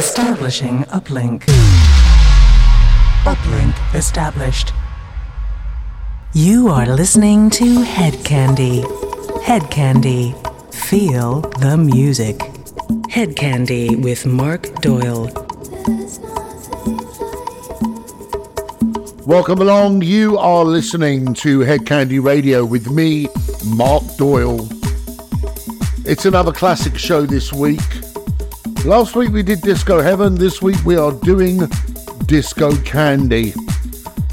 Establishing uplink. Uplink established. You are listening to Hedkandi. Head Candy. Feel the music. Hedkandi with Mark Doyle. Welcome along. You are listening to Hedkandi Radio with me, Mark Doyle. It's another classic show this week. Last week we did Disco Heaven. This week we are doing Disco Kandi.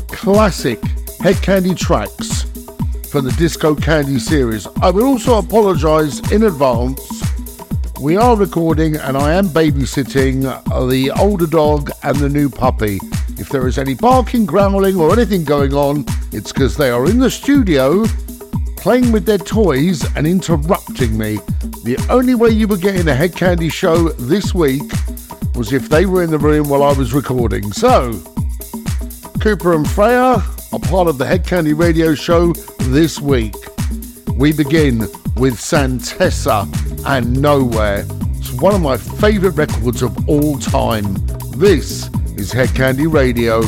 Classic Hedkandi tracks from the Disco Kandi series. I will also apologise in advance. We are recording and I am babysitting the older dog and the new puppy. If there is any barking, growling, or anything going on, it's because they are in the studio playing with their toys and interrupting me. The only way you were getting a Hedkandi show this week was if they were in the room while I was recording. So, Cooper and Freya are part of the Hedkandi radio show this week. We begin with Santessa and Nowhere. It's one of my favourite records of all time. This is Hedkandi Radio.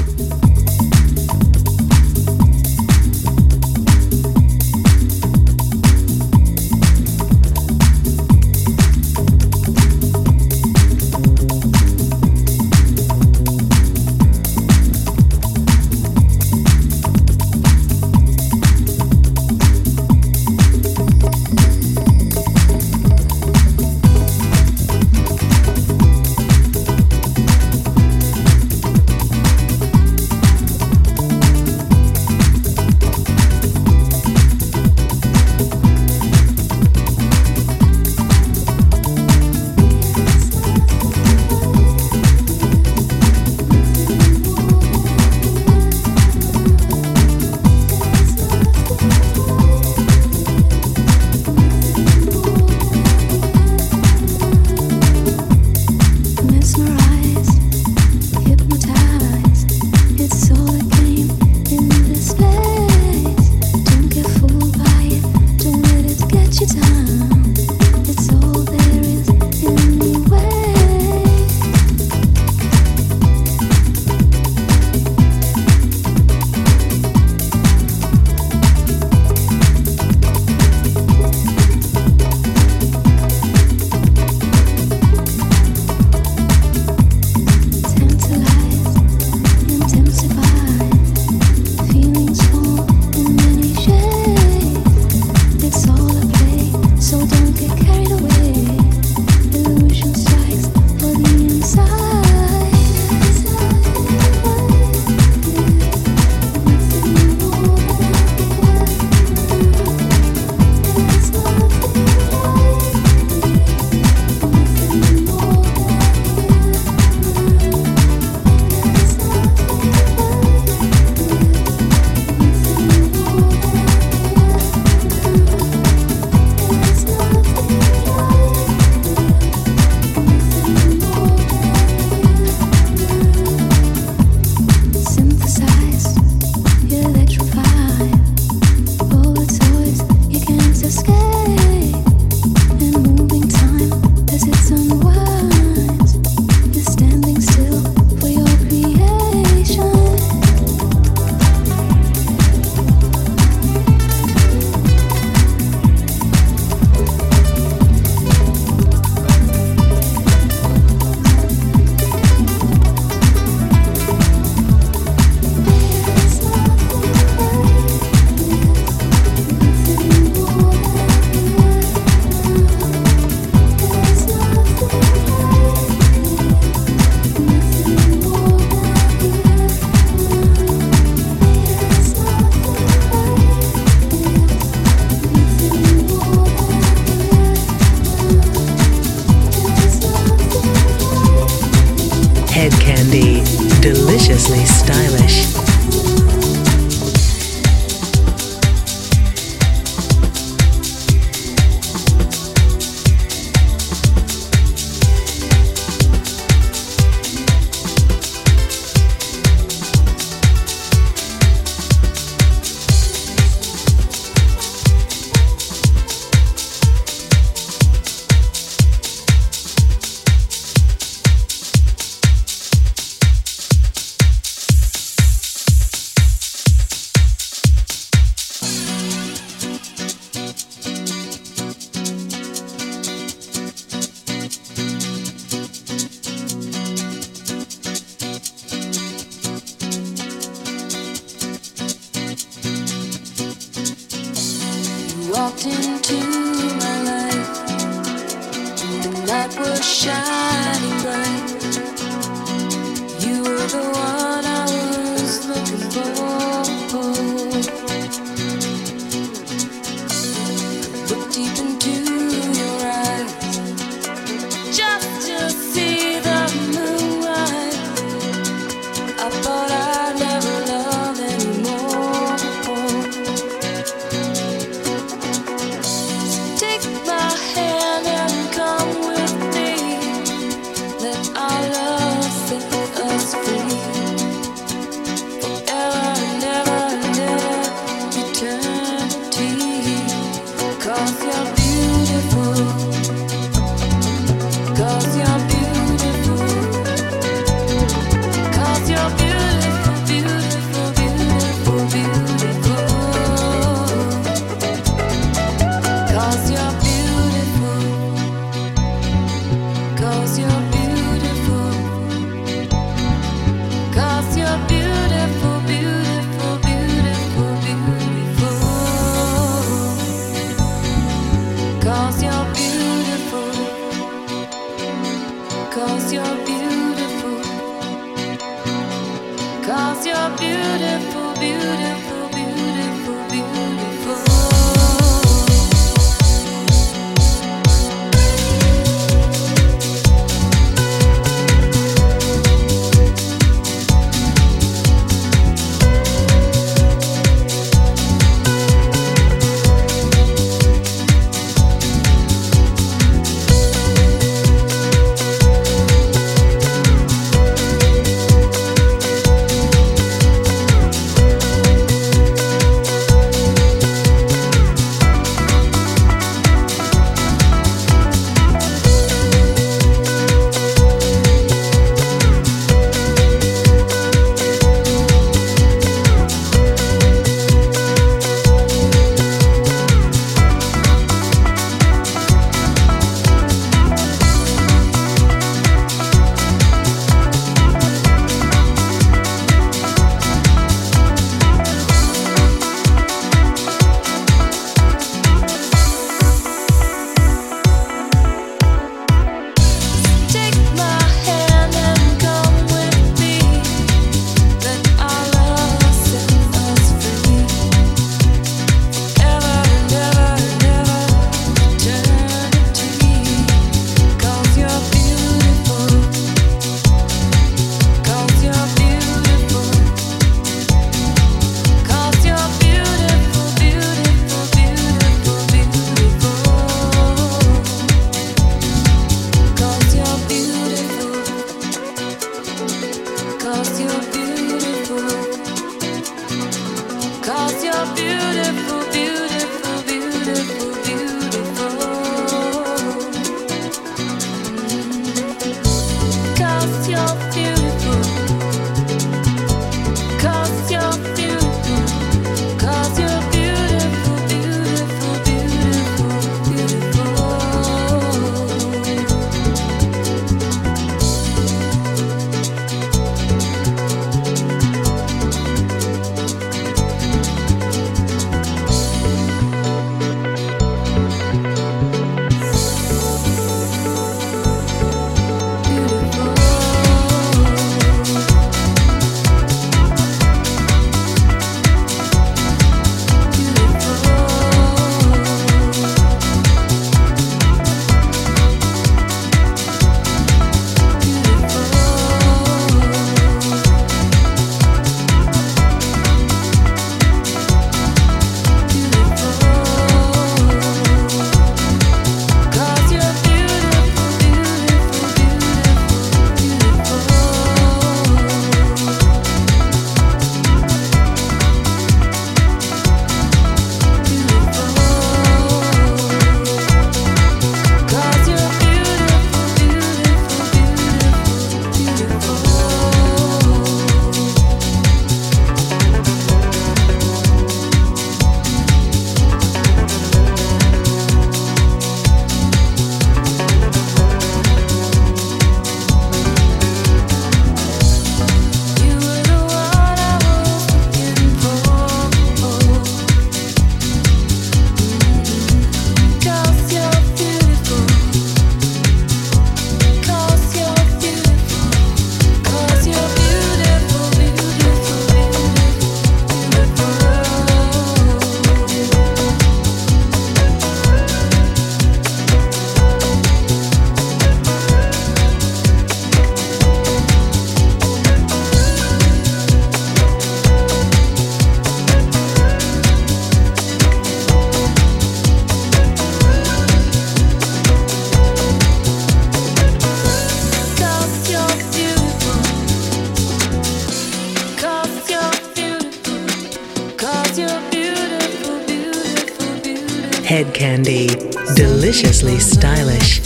Stylish.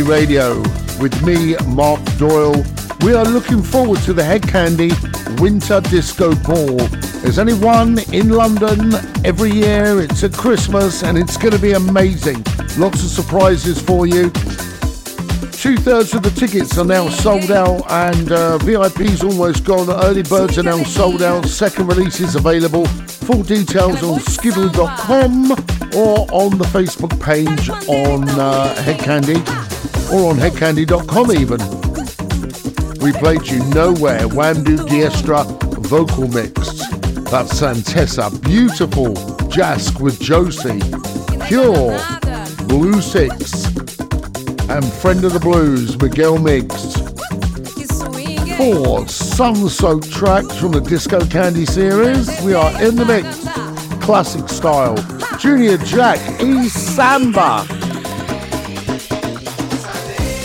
Hedkandi Radio with me, Mark Doyle. We are looking forward to the Hedkandi Winter Disco Ball. There's only one in London every year. It's at Christmas and it's going to be amazing. Lots of surprises for you. Two thirds of the tickets are now sold out, and uh, VIP's almost gone. Early birds are now sold out. Second release is available. Full details on skiddle.com or on the Facebook page on uh, Hedkandi or on hedkandi.com even. We played you Nowhere, Wamdue Diestra vocal mix. That's Santessa, Beautiful, Jask with Josie, Pure, Blue Six, and Friend of the Blues, Miguel Migs. Four sun-soaked tracks from the Disco Kandi series. We are in the mix, classic style. Junior Jack, E Samba.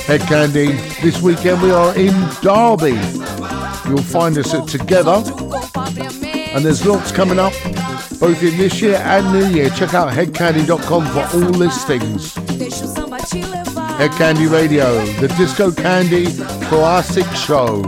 Hedkandi, this weekend we are in Derby. You'll find us at Together. And there's lots coming up, both in this year and new year. Check out hedkandi.com for all listings. Hedkandi Radio, the Disco Kandi Classic Show.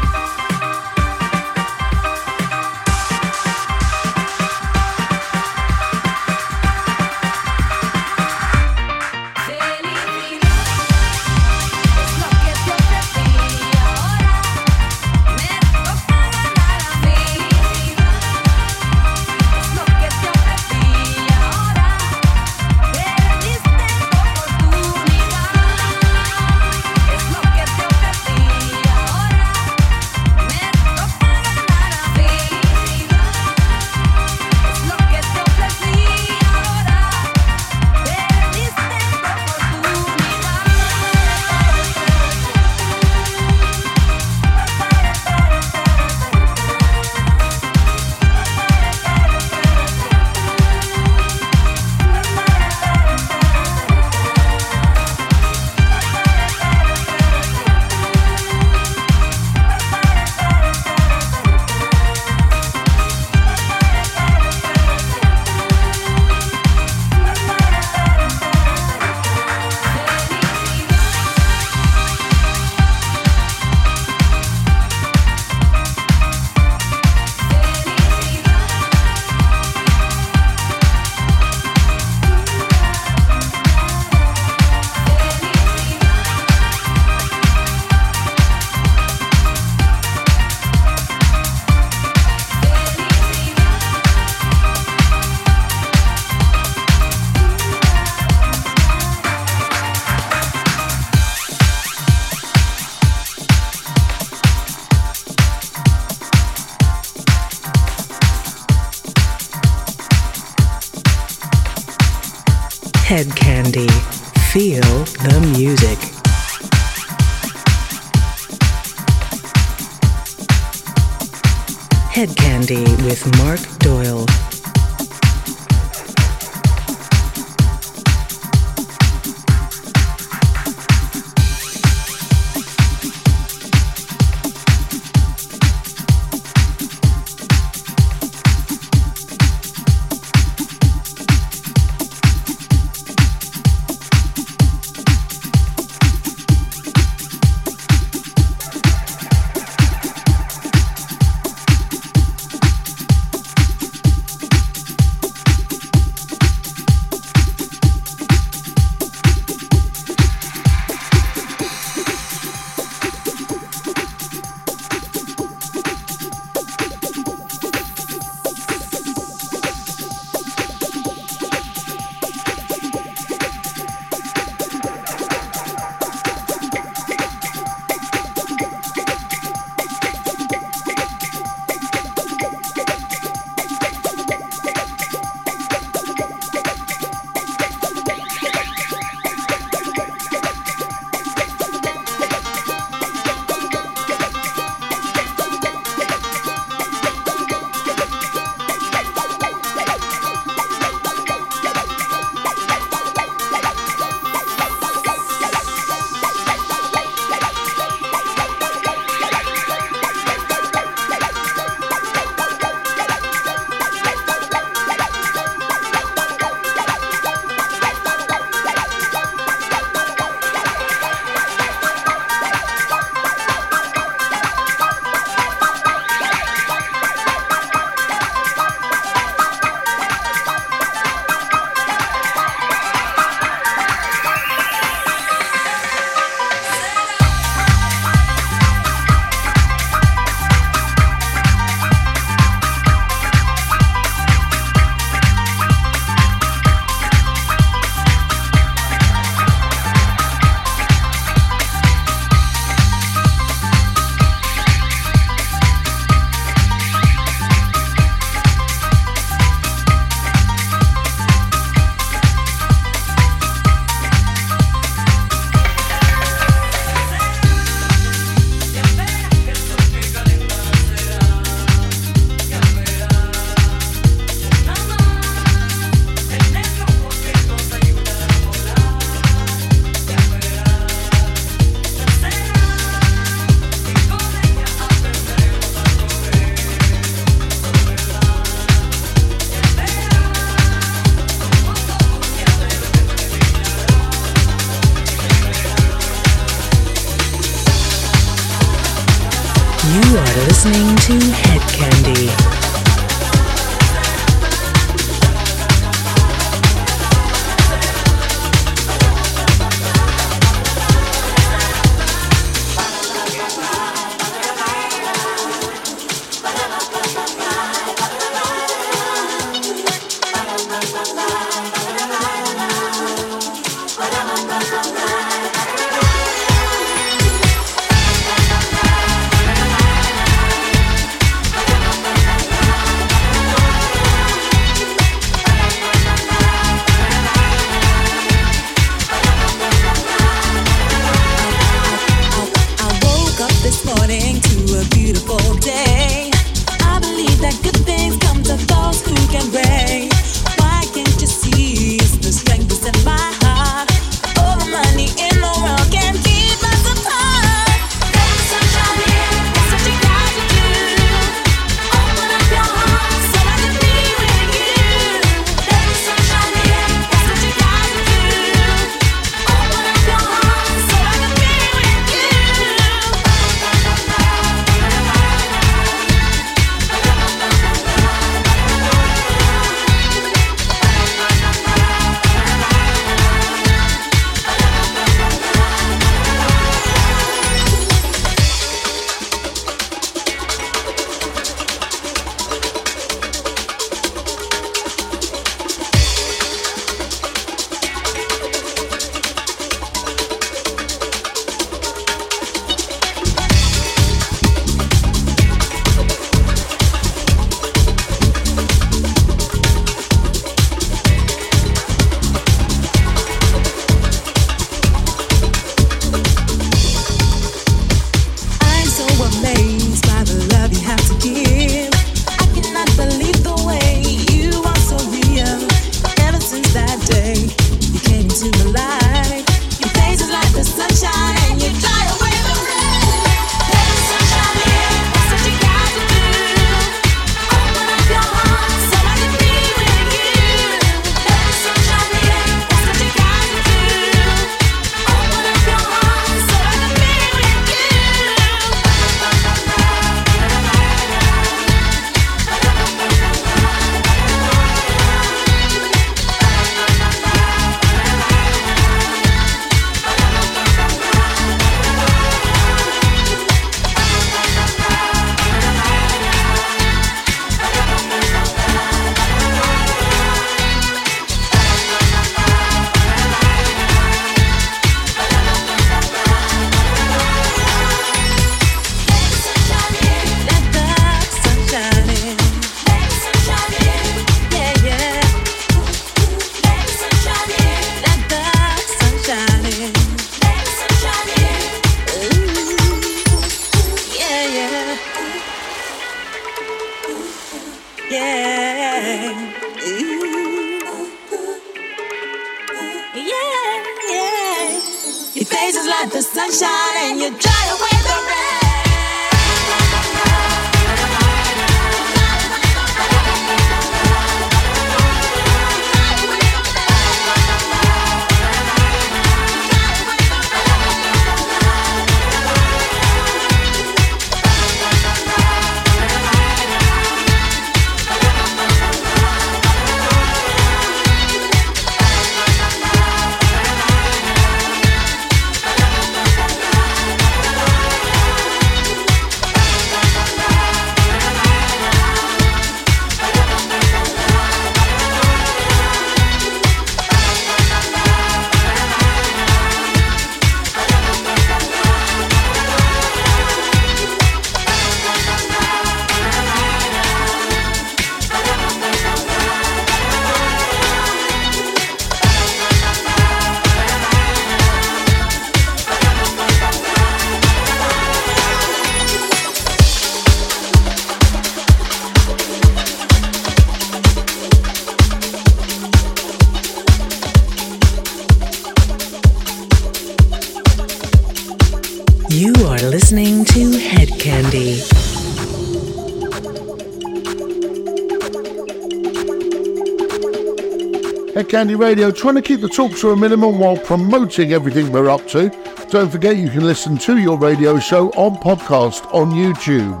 Kandi Radio, trying to keep the talk to a minimum while promoting everything we're up to. Don't forget you can listen to your radio show on podcast on YouTube.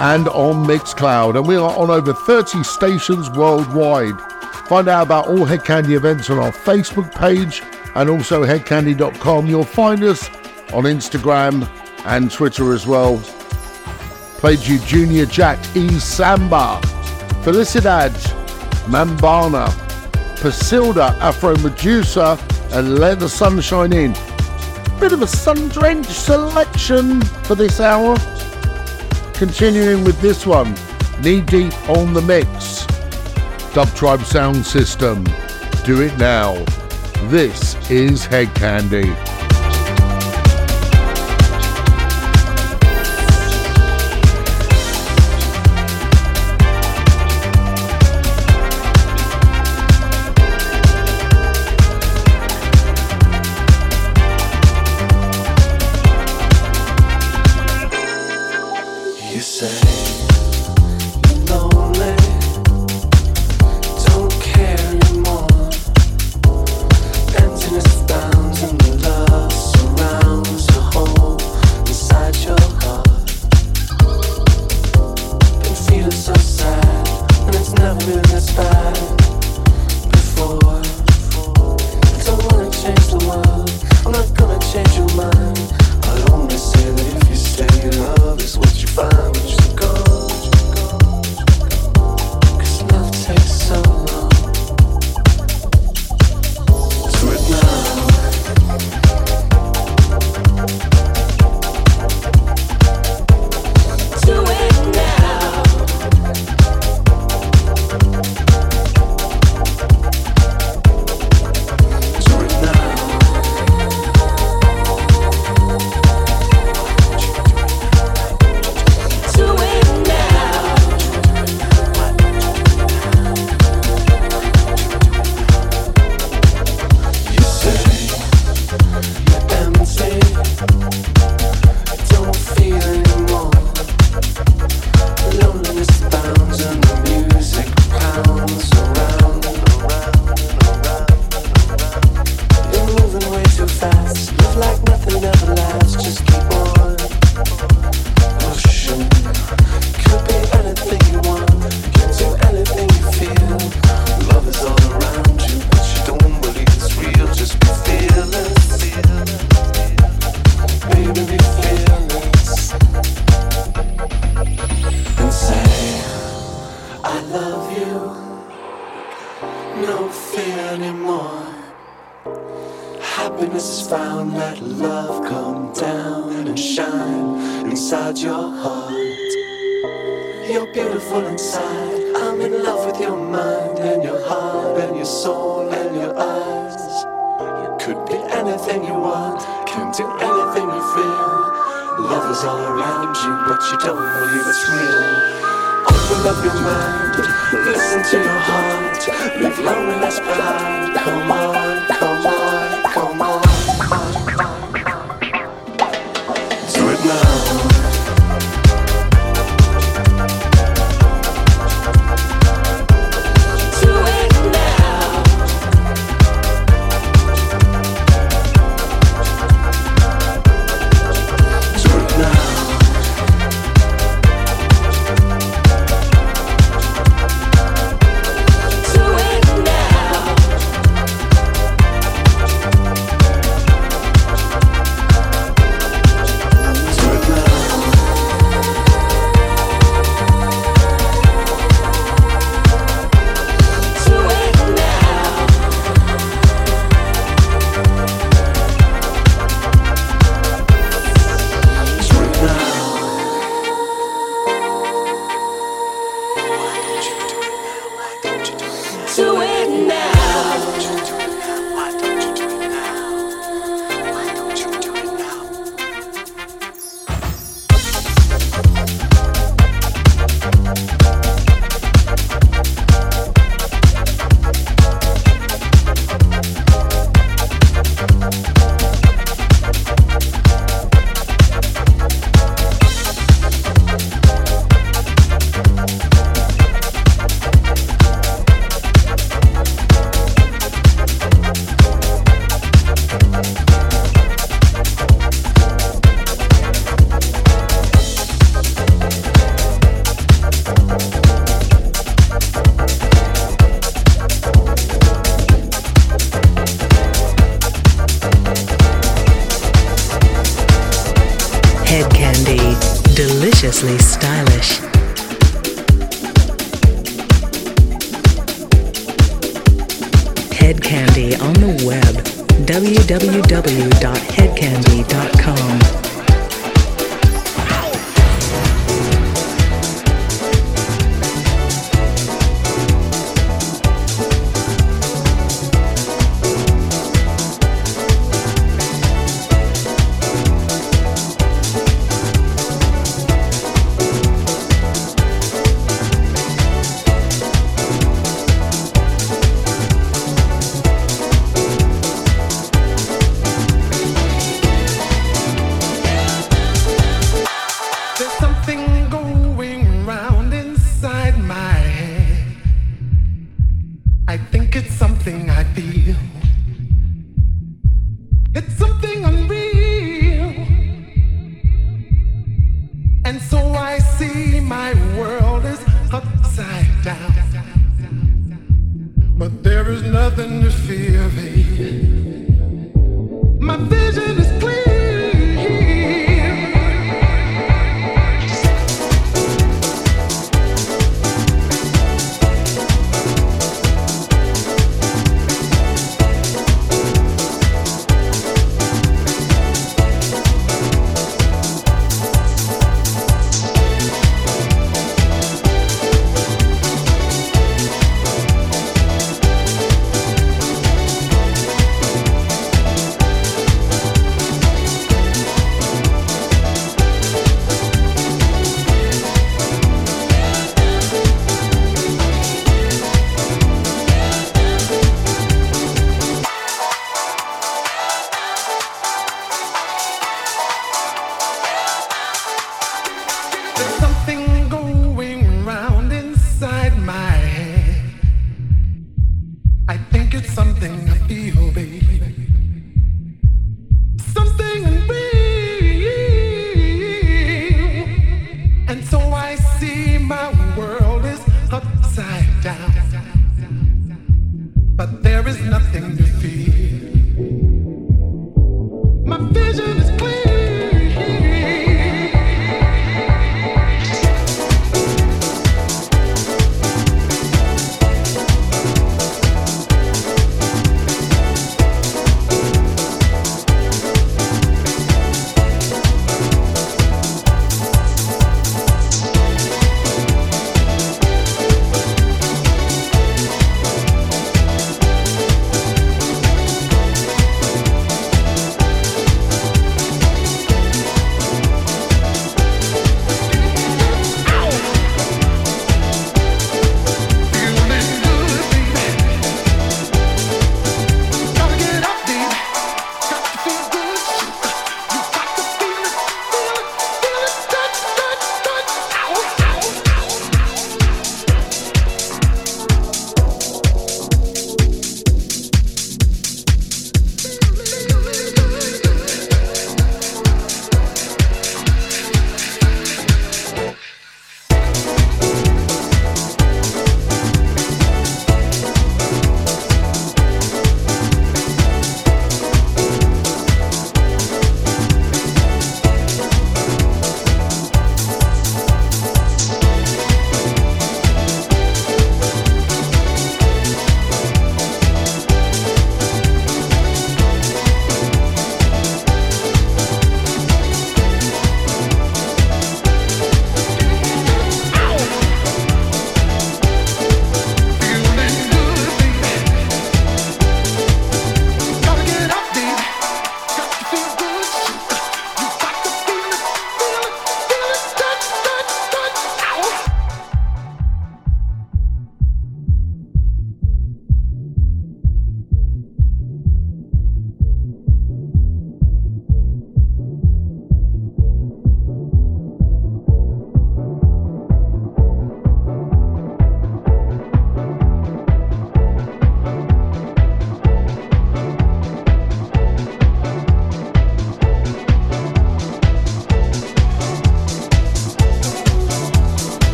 and on Mixcloud. And we are on over 30 stations worldwide. Find out about all Hedkandi events on our Facebook page and also hedkandi.com. You'll find us on Instagram and Twitter as well. Played you Junior Jack E. Samba, Felicidad, Mambana, Pasilda, Afro Medusa, and Let the Sunshine In. Bit of a sun drenched selection for this hour. Continuing with this one, Knee Deep on the Mix. Dub Tribe Sound System. Do it now. This is Hedkandi.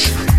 Stylish.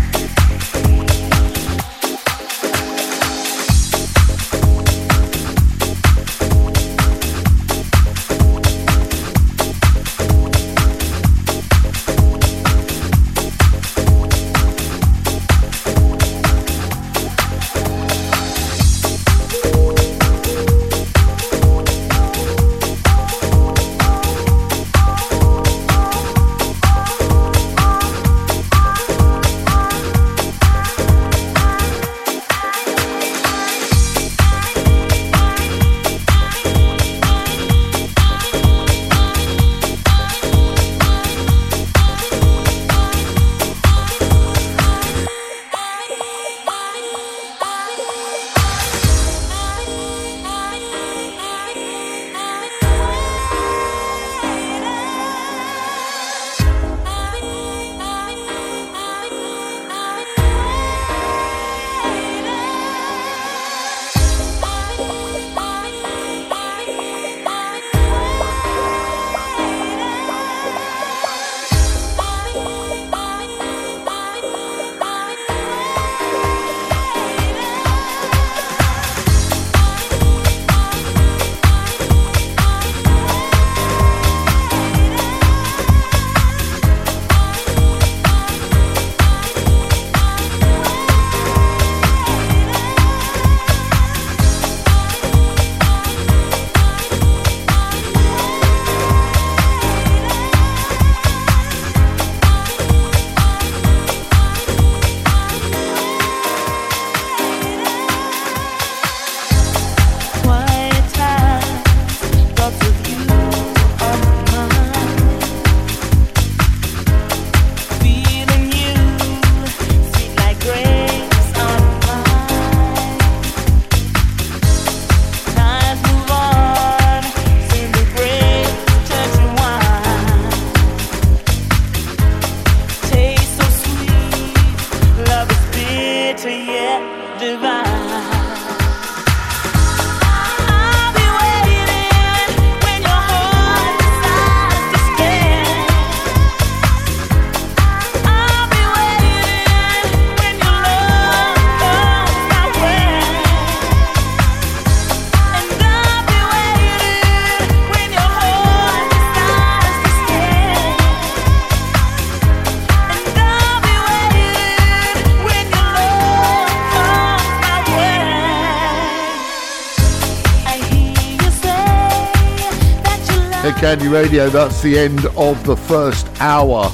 Radio, that's the end of the first hour.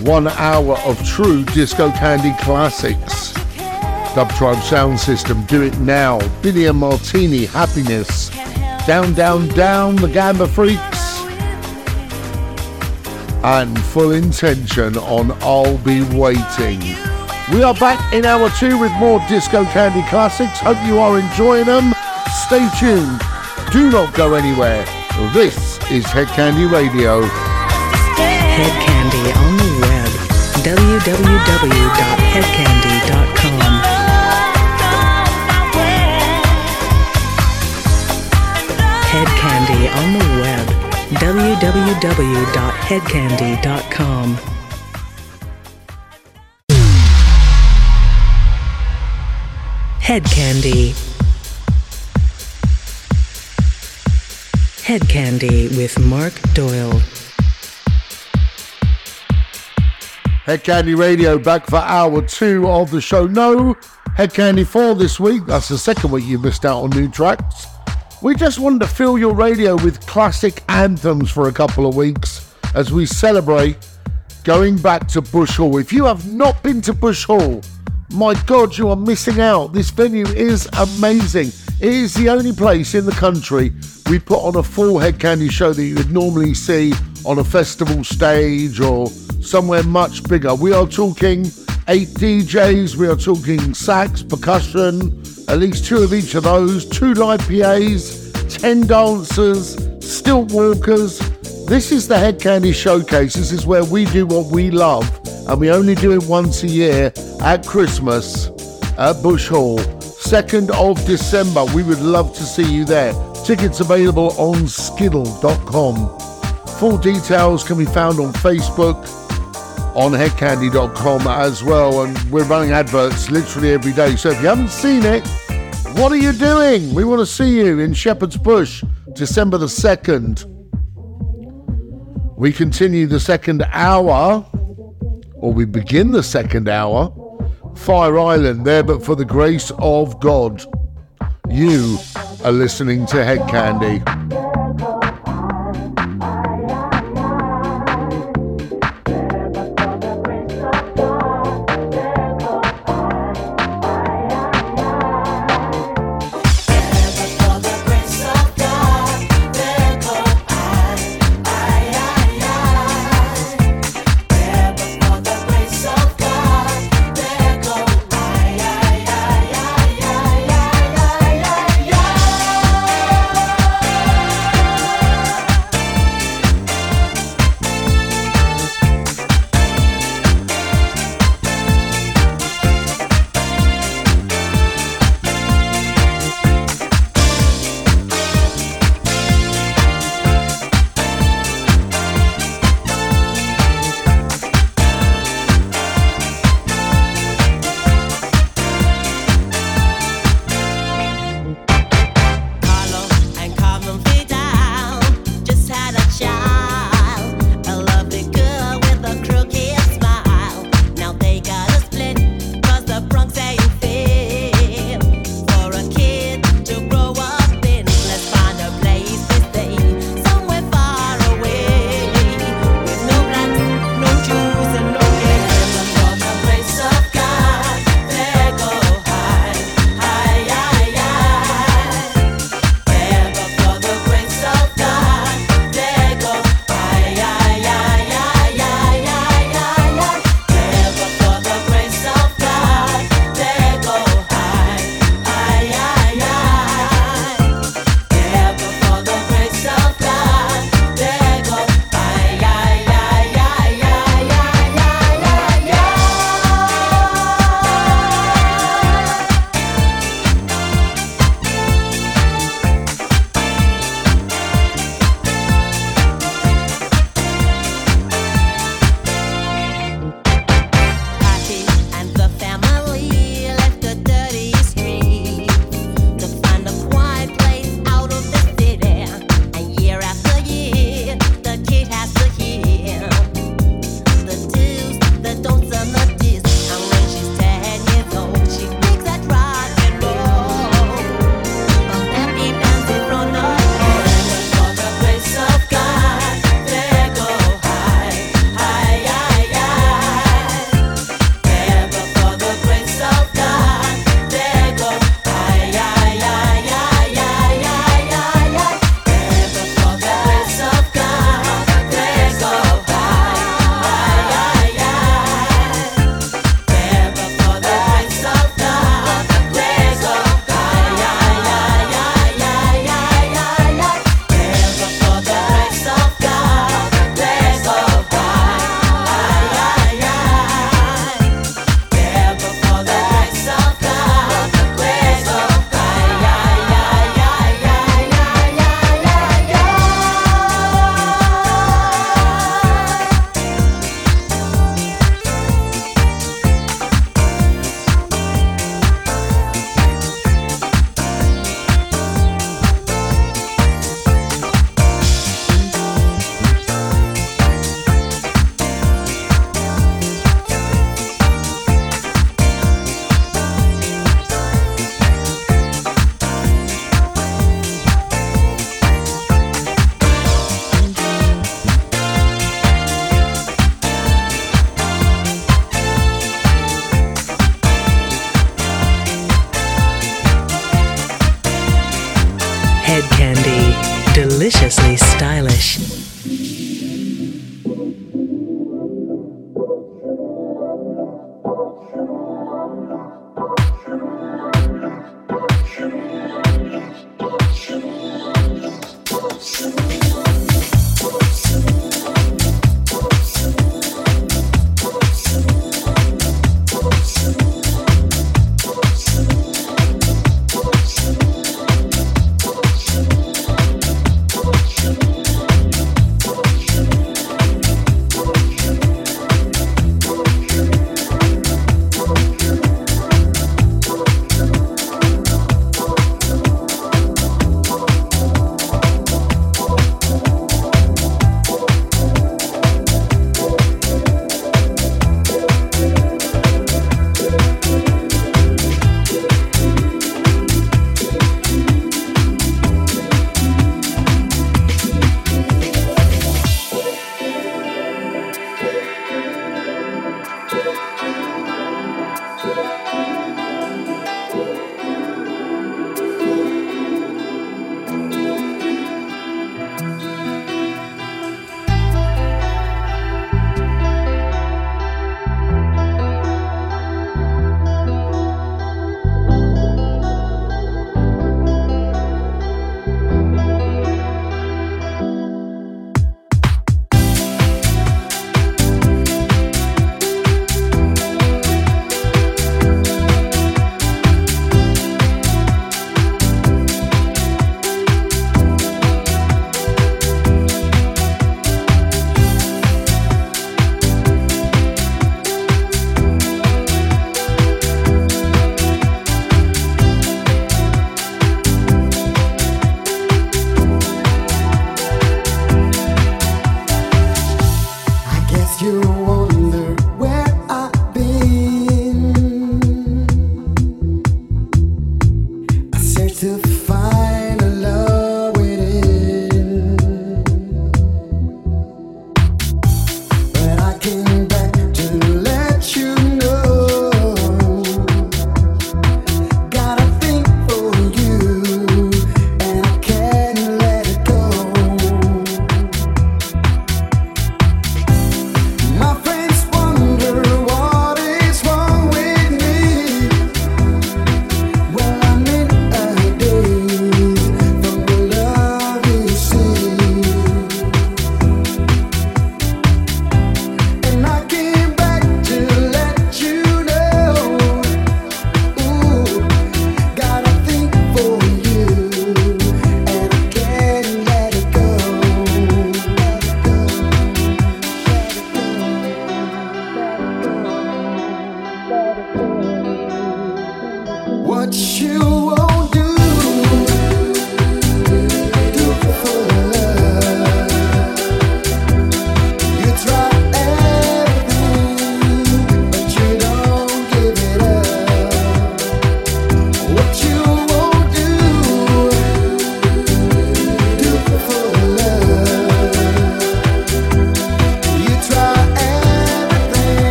One hour of true Disco Kandi classics. Dub Tribe Sound System, Do It Now, Bini and Martini, Happiness, Down, Down, Down, The Gamba Freaks, and Full Intention on I'll Be Waiting. We are back in hour two with more Disco Kandi classics. Hope you are enjoying them. Stay tuned. Do not go anywhere. This is Hedkandi Radio. Hedkandi on the web. www.hedkandi.com. Head Candy on the web. www.hedkandi.com. Head Candy. Hedkandi with Mark Doyle. Hedkandi Radio back for hour two of the show. No Hedkandi 4 this week. That's the second week you missed out on new tracks. We just wanted to fill your radio with classic anthems for a couple of weeks as we celebrate going back to Bush Hall. If you have not been to Bush Hall, my God, you are missing out. This venue is amazing. It is the only place in the country we put on a full Hedkandi show that you would normally see on a festival stage or somewhere much bigger. We are talking eight DJs, we are talking sax, percussion, at least two of each of those, two live PAs, 10 dancers, stilt walkers. This is the Hedkandi Showcase. This is where we do what we love, and we only do it once a year at Christmas at Bush Hall. 2nd of December. We would love to see you there. Tickets available on skiddle.com. Full details can be found on Facebook, on hedkandi.com as well. And we're running adverts literally every day. So if you haven't seen it, what are you doing? We want to see you in Shepherd's Bush, December the 2nd. We continue the second hour, or we begin the second hour, Fire Island, there but for the grace of God. You are listening to Head Head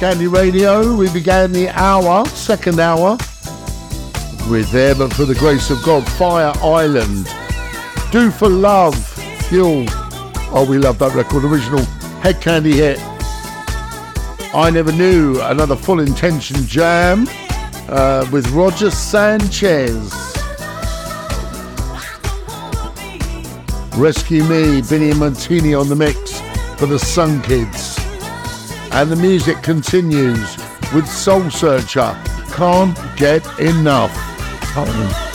Candy Radio, we began the hour, second hour, with There But For The Grace of God, Fire Island, Do For Love, Fuel. Oh, we love that record, original Hedkandi hit. I Never Knew, another Full Intention jam uh, with Roger Sanchez. Rescue Me, Benny Martini on the mix for the Sunkids. And the music continues with Soul Searcher, Can't Get Enough.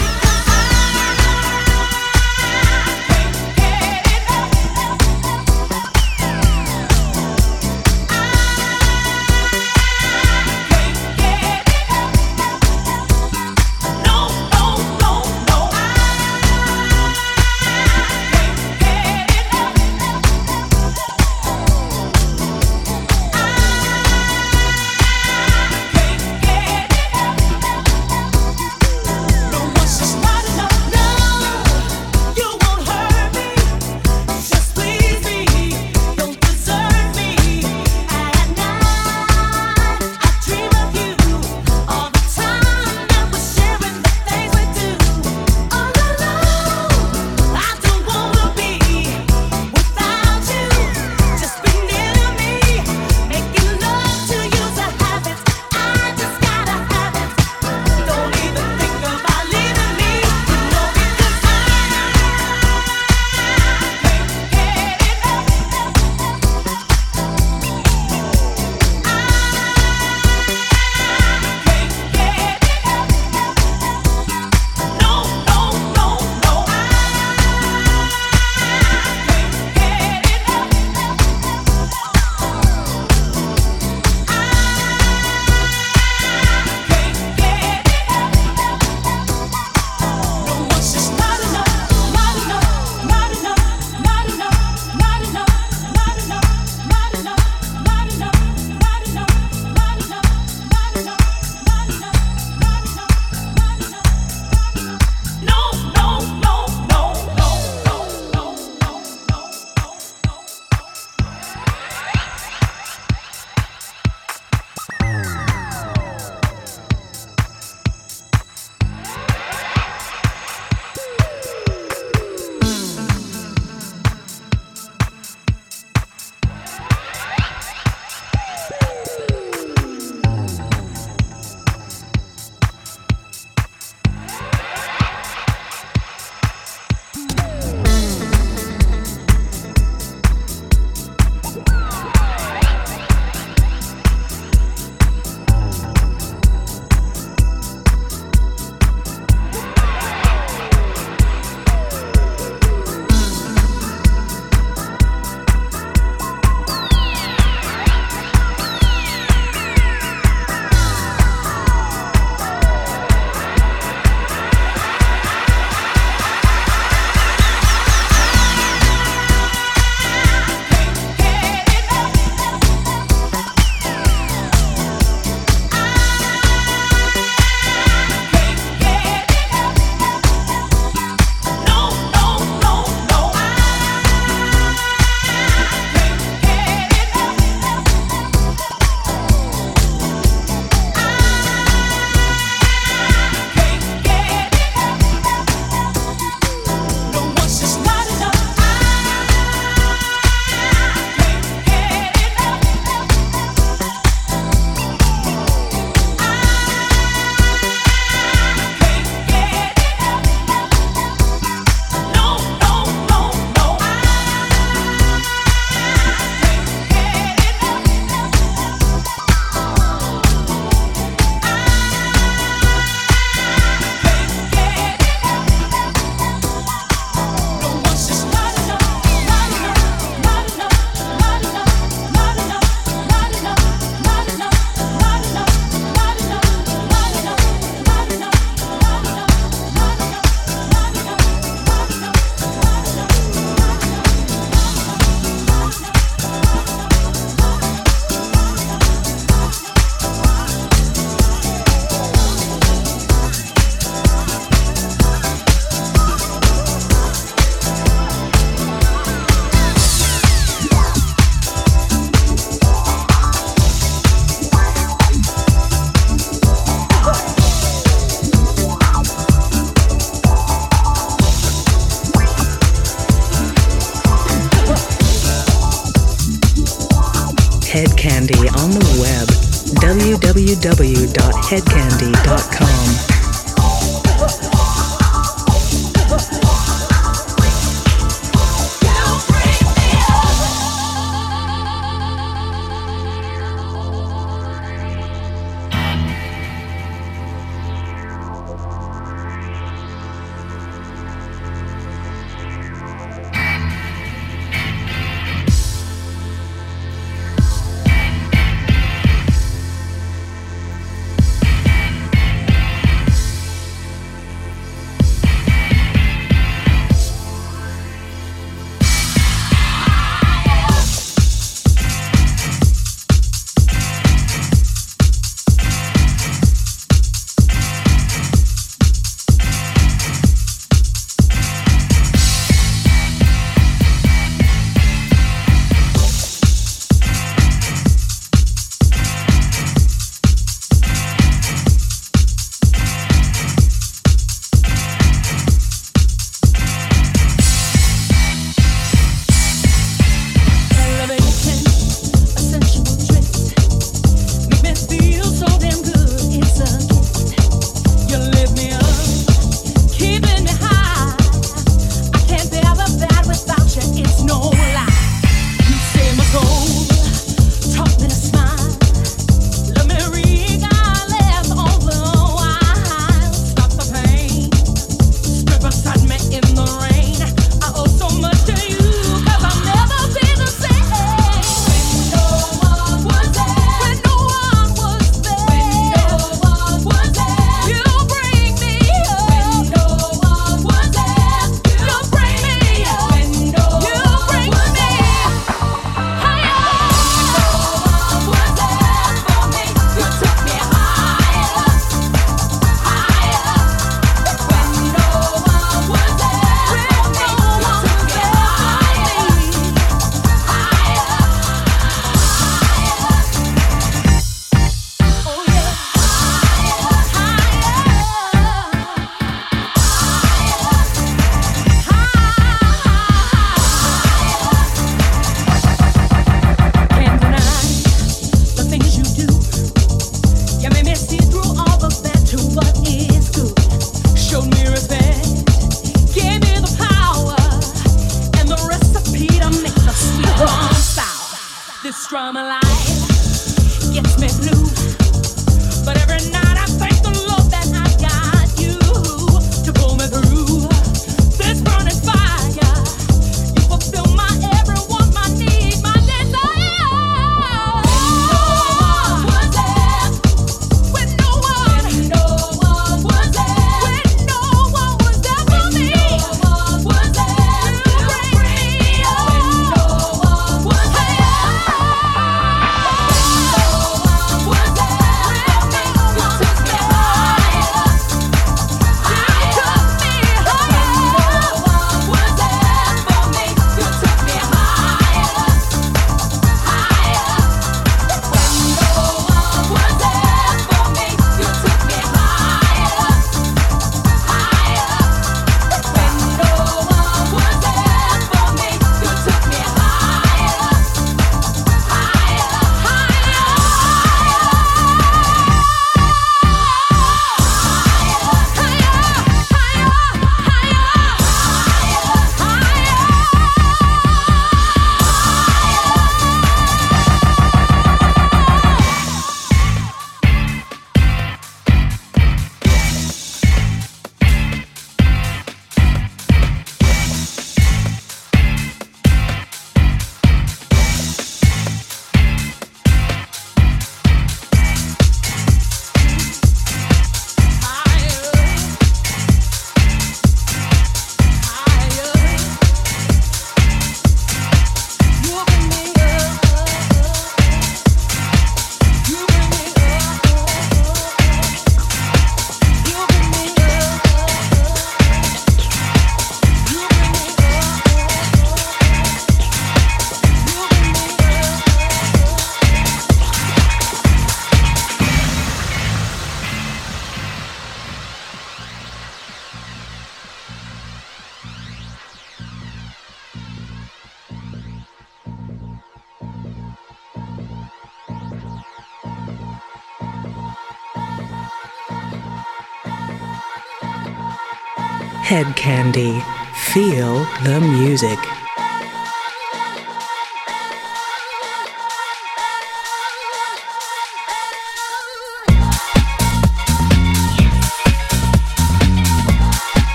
Hedkandi. Feel the music.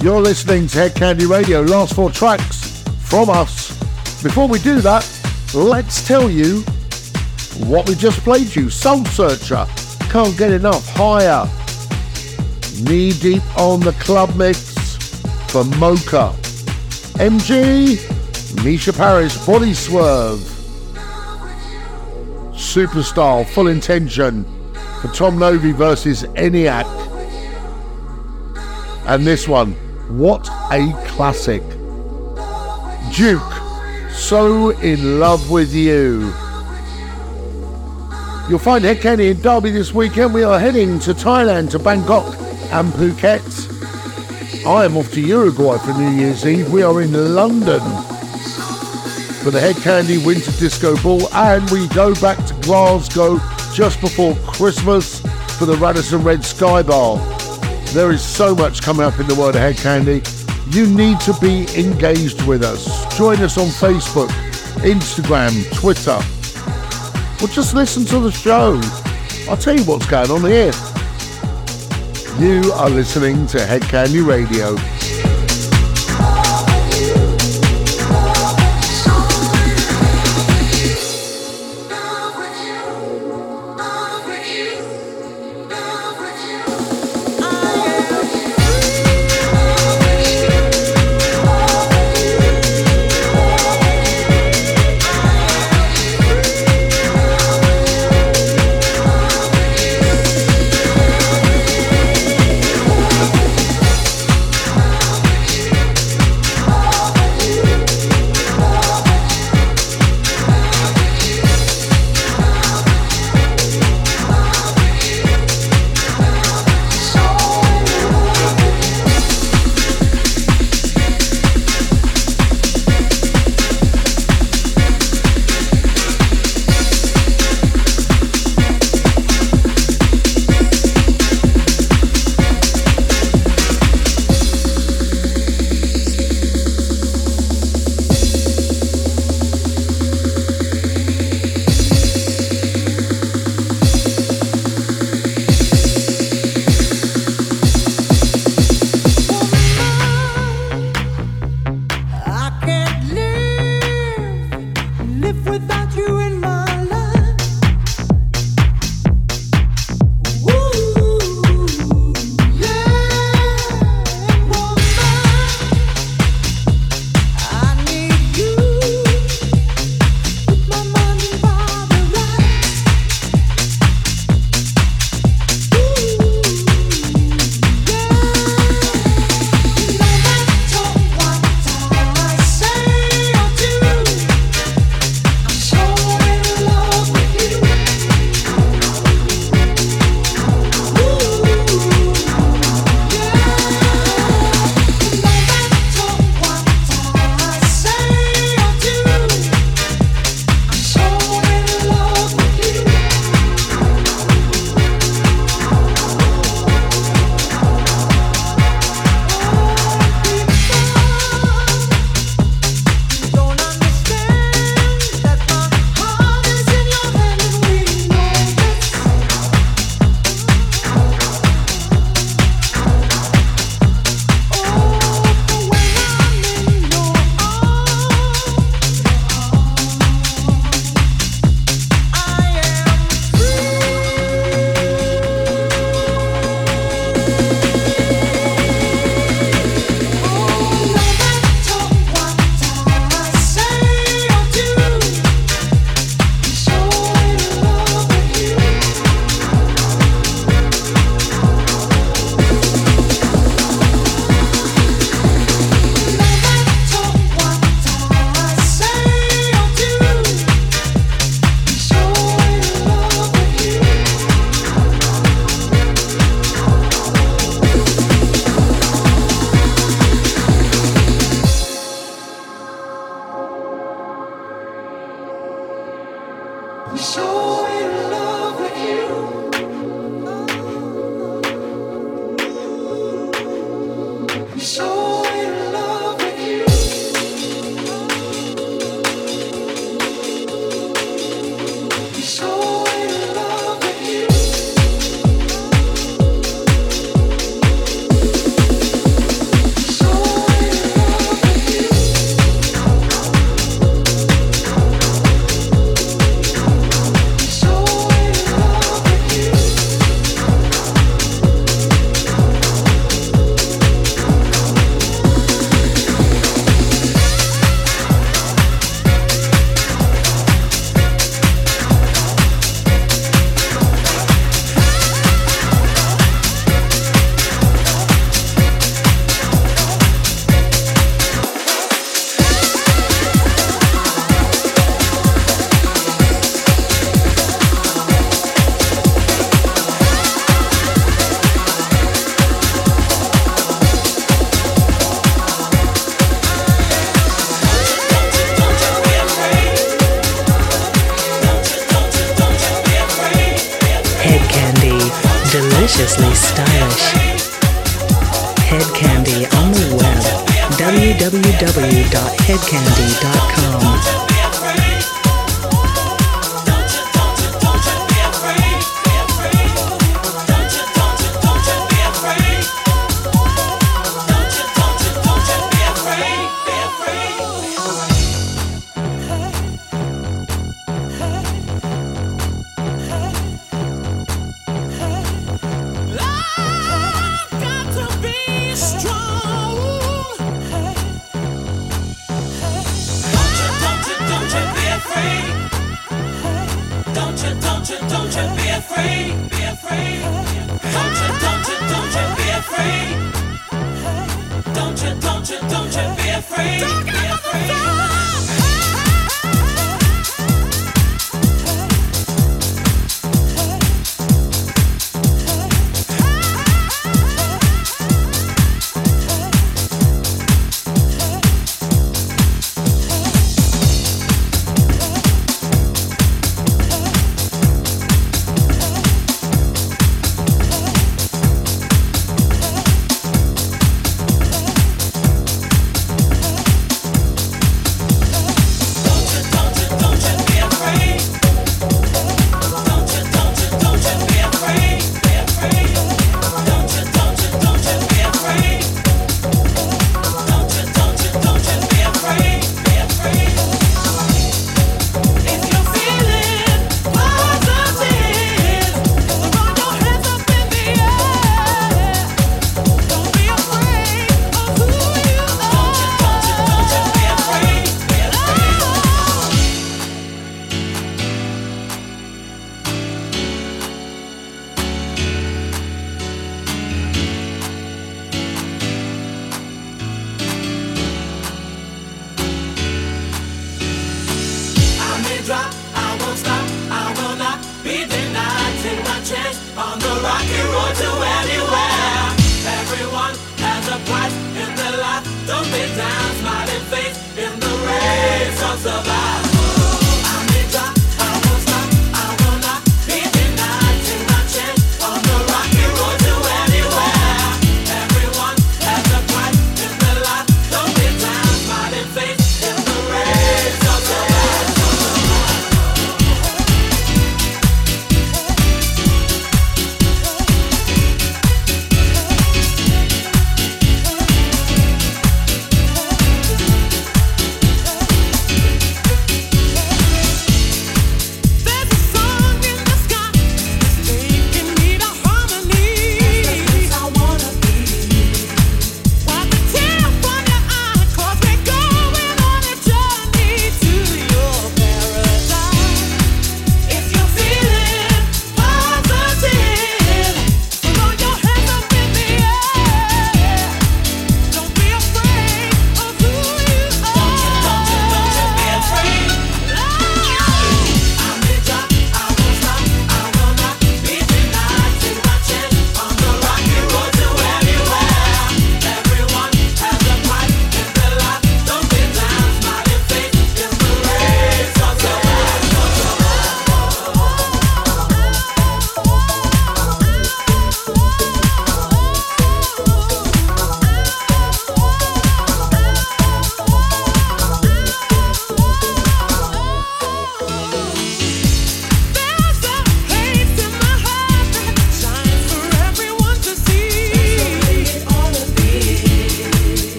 You're listening to Hedkandi Radio, last four tracks from us. Before we do that, let's tell you what we just played you. Soul Searcher, Can't Get Enough, Higher. Knee Deep on the Club Mix for Mocha. MG, Misha Paris, Body Swerve. Superstar, Full Intention for Tom Novy versus ENIAC. And this one, what a classic. Duke, so in love with you. You'll find Hedkandi in Derby this weekend. We are heading to Thailand, to Bangkok and Phuket. I am off to Uruguay for New Year's Eve. We are in London for the Hedkandi Winter Disco Ball, and we go back to Glasgow just before Christmas for the Radisson Red Sky Bar. There is so much coming up in the world of Kandi. You need to be engaged with us. Join us on Facebook, Instagram, Twitter, or just listen to the show. I'll tell you what's going on here. You are listening to Hedkandi Radio.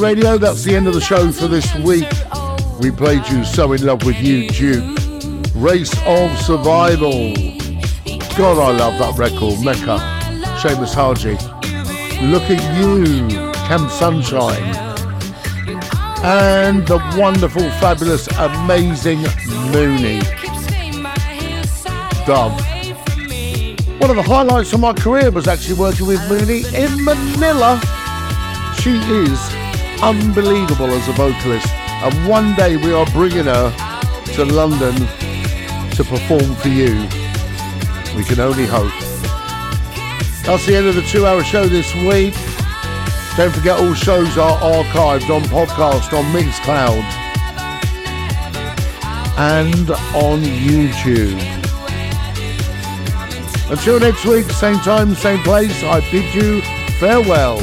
Radio. That's the end of the show for this week. We played you So In Love With You, Duke. Race of Survival. God, I love that record, Mecca. Seamus Haji. Look at you, Camp Sunshine. And the wonderful, fabulous, amazing Moony. Dove. One of the highlights of my career was actually working with Moony in Manila. She is unbelievable as a vocalist, and one day we are bringing her to London to perform for you. We can only hope. That's the end of the two hour show this week. Don't forget all shows are archived on podcast on Mixcloud and on YouTube. Until next week, same time, same place, I bid you farewell.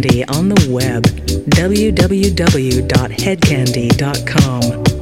Hedkandi on the web www.hedkandi.com.